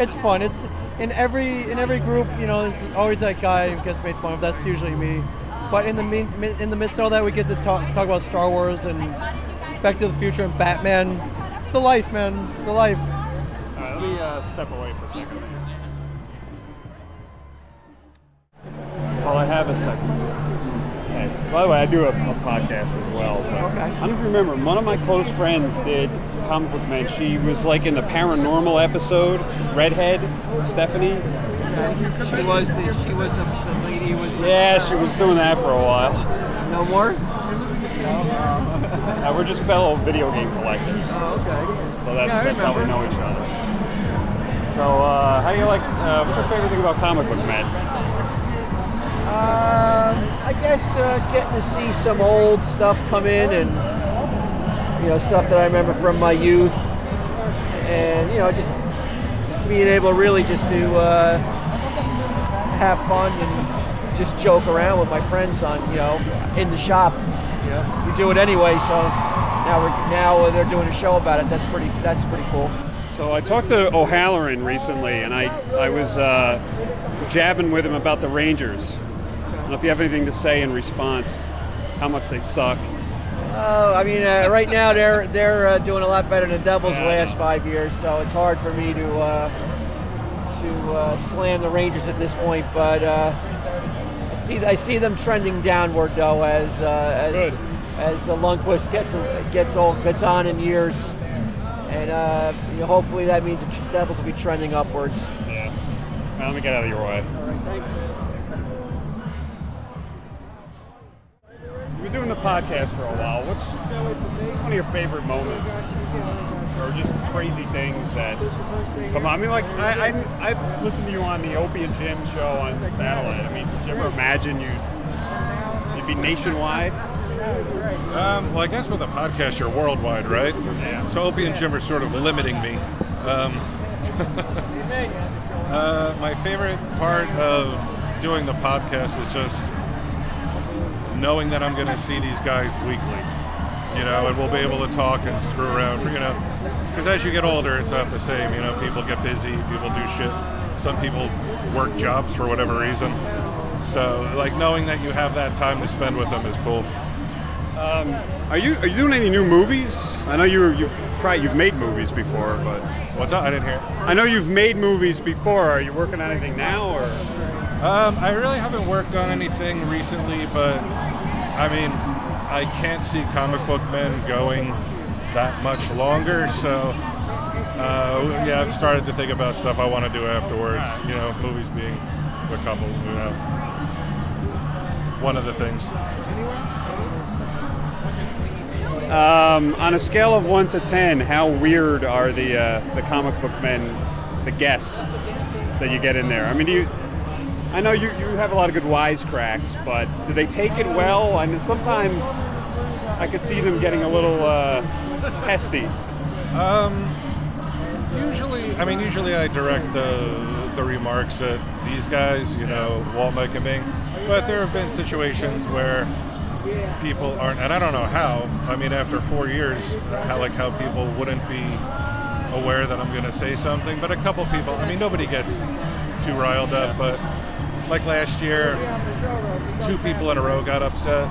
it's fun. It's in every in every group. You know, there's always that guy who gets made fun of. That's usually me. But in the mean, in the midst of all that, we get to talk talk about Star Wars and Back to the Future and Batman. It's the life, man. It's the life. All right, let me uh, step away for a second. Well, I have a second. Hey, by the way, I do a, a podcast as well. but Okay. I don't know if you remember, one of my close friends did comic book man. She was like in the paranormal episode, redhead, Stephanie. She was the she was the, the lady who was. Yeah, she was doing that for a while. No more. We're just fellow video game collectors. Oh, okay. So that's Yeah, that's how we know each other. So, uh, how do you like? Uh, what's your favorite thing about comic book man? Uh, I guess uh, getting to see some old stuff come in and you know stuff that I remember from my youth, and you know just being able really just to uh, have fun and just joke around with my friends on you know in the shop. Know, we do it anyway, so now we're now they're doing a show about it. That's pretty that's pretty cool. So I talked to O'Halloran recently, and I I was uh, jabbing with him about the Rangers. I don't know if you have anything to say in response. How much they suck. Oh, I mean, uh, right now they're they're uh, doing a lot better than the Devils the last five years, so it's hard for me to uh, to uh, slam the Rangers at this point. But uh, I see I see them trending downward though as uh, as as Lundqvist gets gets old, gets on in years, and uh, you know, hopefully that means the Devils will be trending upwards. Yeah. Well, let me get out of your way. All right, thanks. We've been doing the podcast for a while. What's one of your favorite moments, or just crazy things that come on? I mean, like I, I I've listened to you on the Opie and Jim show on satellite. I mean, did you ever imagine you'd you'd be nationwide? Um, well, I guess with a podcast, you're worldwide, right? Yeah. So Opie and Jim are sort of limiting me. Um, uh, my favorite part of doing the podcast is just knowing that I'm going to see these guys weekly. You know, and we'll be able to talk and screw around. For, you know, because as you get older, it's not the same. You know, people get busy, people do shit. Some people work jobs for whatever reason. So, like knowing that you have that time to spend with them is cool. Um, are you are you doing any new movies? I know you you tried you've made movies before, but what's that? I didn't hear. I know you've made movies before. Are you working on anything now, or? Um, I really haven't worked on anything recently, but I mean, I can't see comic book men going that much longer. So, uh, yeah, I've started to think about stuff I want to do afterwards. You know, movies being a couple, you know, one of the things. Um, on a scale of one to ten, how weird are the uh, the comic book men, the guests that you get in there? I mean, do you? I know you, you have a lot of good wisecracks, but do they take it well? I mean, sometimes I could see them getting a little uh, testy. Um, usually, I mean, usually I direct the the remarks at these guys, you know, Walt, Mike, and Ming. But there have been situations where people aren't, and I don't know how. I mean, after four years, how like how people wouldn't be aware that I'm going to say something. But a couple people, I mean, nobody gets too riled up. But like last year, two people in a row got upset,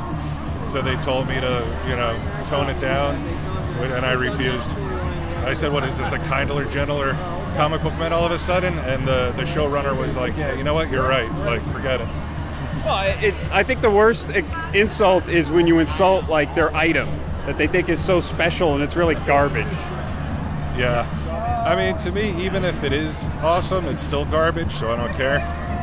so they told me to, you know, tone it down, and I refused. I said, "What is this? A kindler, gentler comic book man all of a sudden?" And the the showrunner was like, "Yeah, you know what? You're right. Like, forget it." Well, it, I think the worst insult is when you insult like their item that they think is so special and it's really garbage. Yeah. I mean, to me, even if it is awesome, it's still garbage, so I don't care.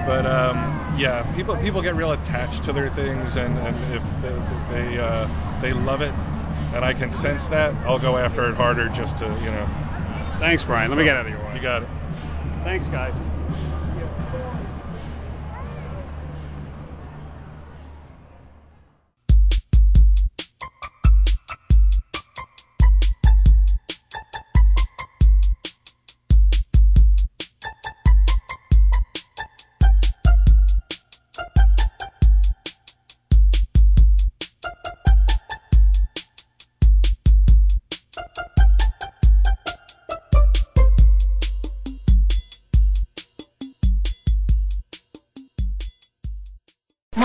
But um, yeah, people people get real attached to their things, and, and if they they, uh, they love it, and I can sense that, I'll go after it harder just to you know. Thanks, Brian. Let me get out of your way. You got it. Thanks, guys.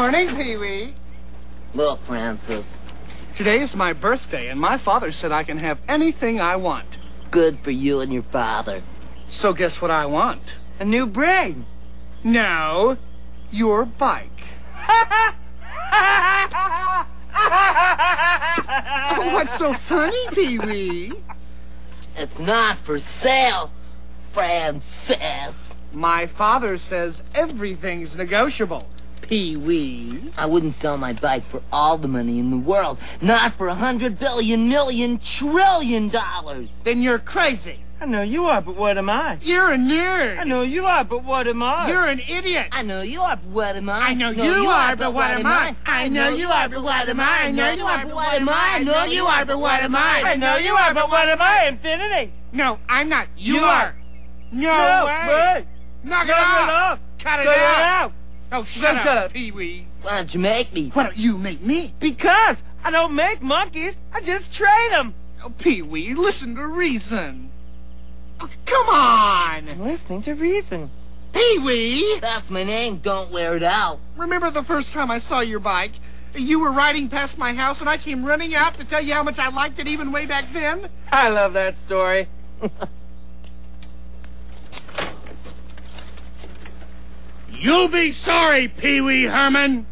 Morning, Pee Wee. Look, Francis. Today is my birthday, and my father said I can have anything I want. Good for you and your father. So guess what I want? A new brain. No, your bike. Oh, what's so funny, Pee Wee? It's not for sale, Francis. My father says everything's negotiable. Pee Wee. I wouldn't sell my bike for all the money in the world. Not for a hundred billion million trillion dollars. Then you're crazy. I know you are, but what am I? You're a nerd. I know you are, but what am I? You're an idiot. I know you are, but what am I? I know you are, but what am I? I know you are, but what am I? I know you are, but what am I? I know you are, but what am I? I know you are, but what am I? Infinity. No, I'm not. You, You are. are. No, No way. way. Knock it Knock it off. off. Cut it Cut it out. Out. Oh, shut, Shut up, up. Pee Wee. Why don't you make me? Why don't you make me? Because I don't make monkeys. I just trade them. Oh, Pee Wee, listen to reason. Oh, come on. I'm listening to reason. Pee Wee. That's my name. Don't wear it out. Remember the first time I saw your bike? You were riding past my house, and I came running out to tell you how much I liked it even way back then. I love that story. You'll be sorry, Pee Wee Herman.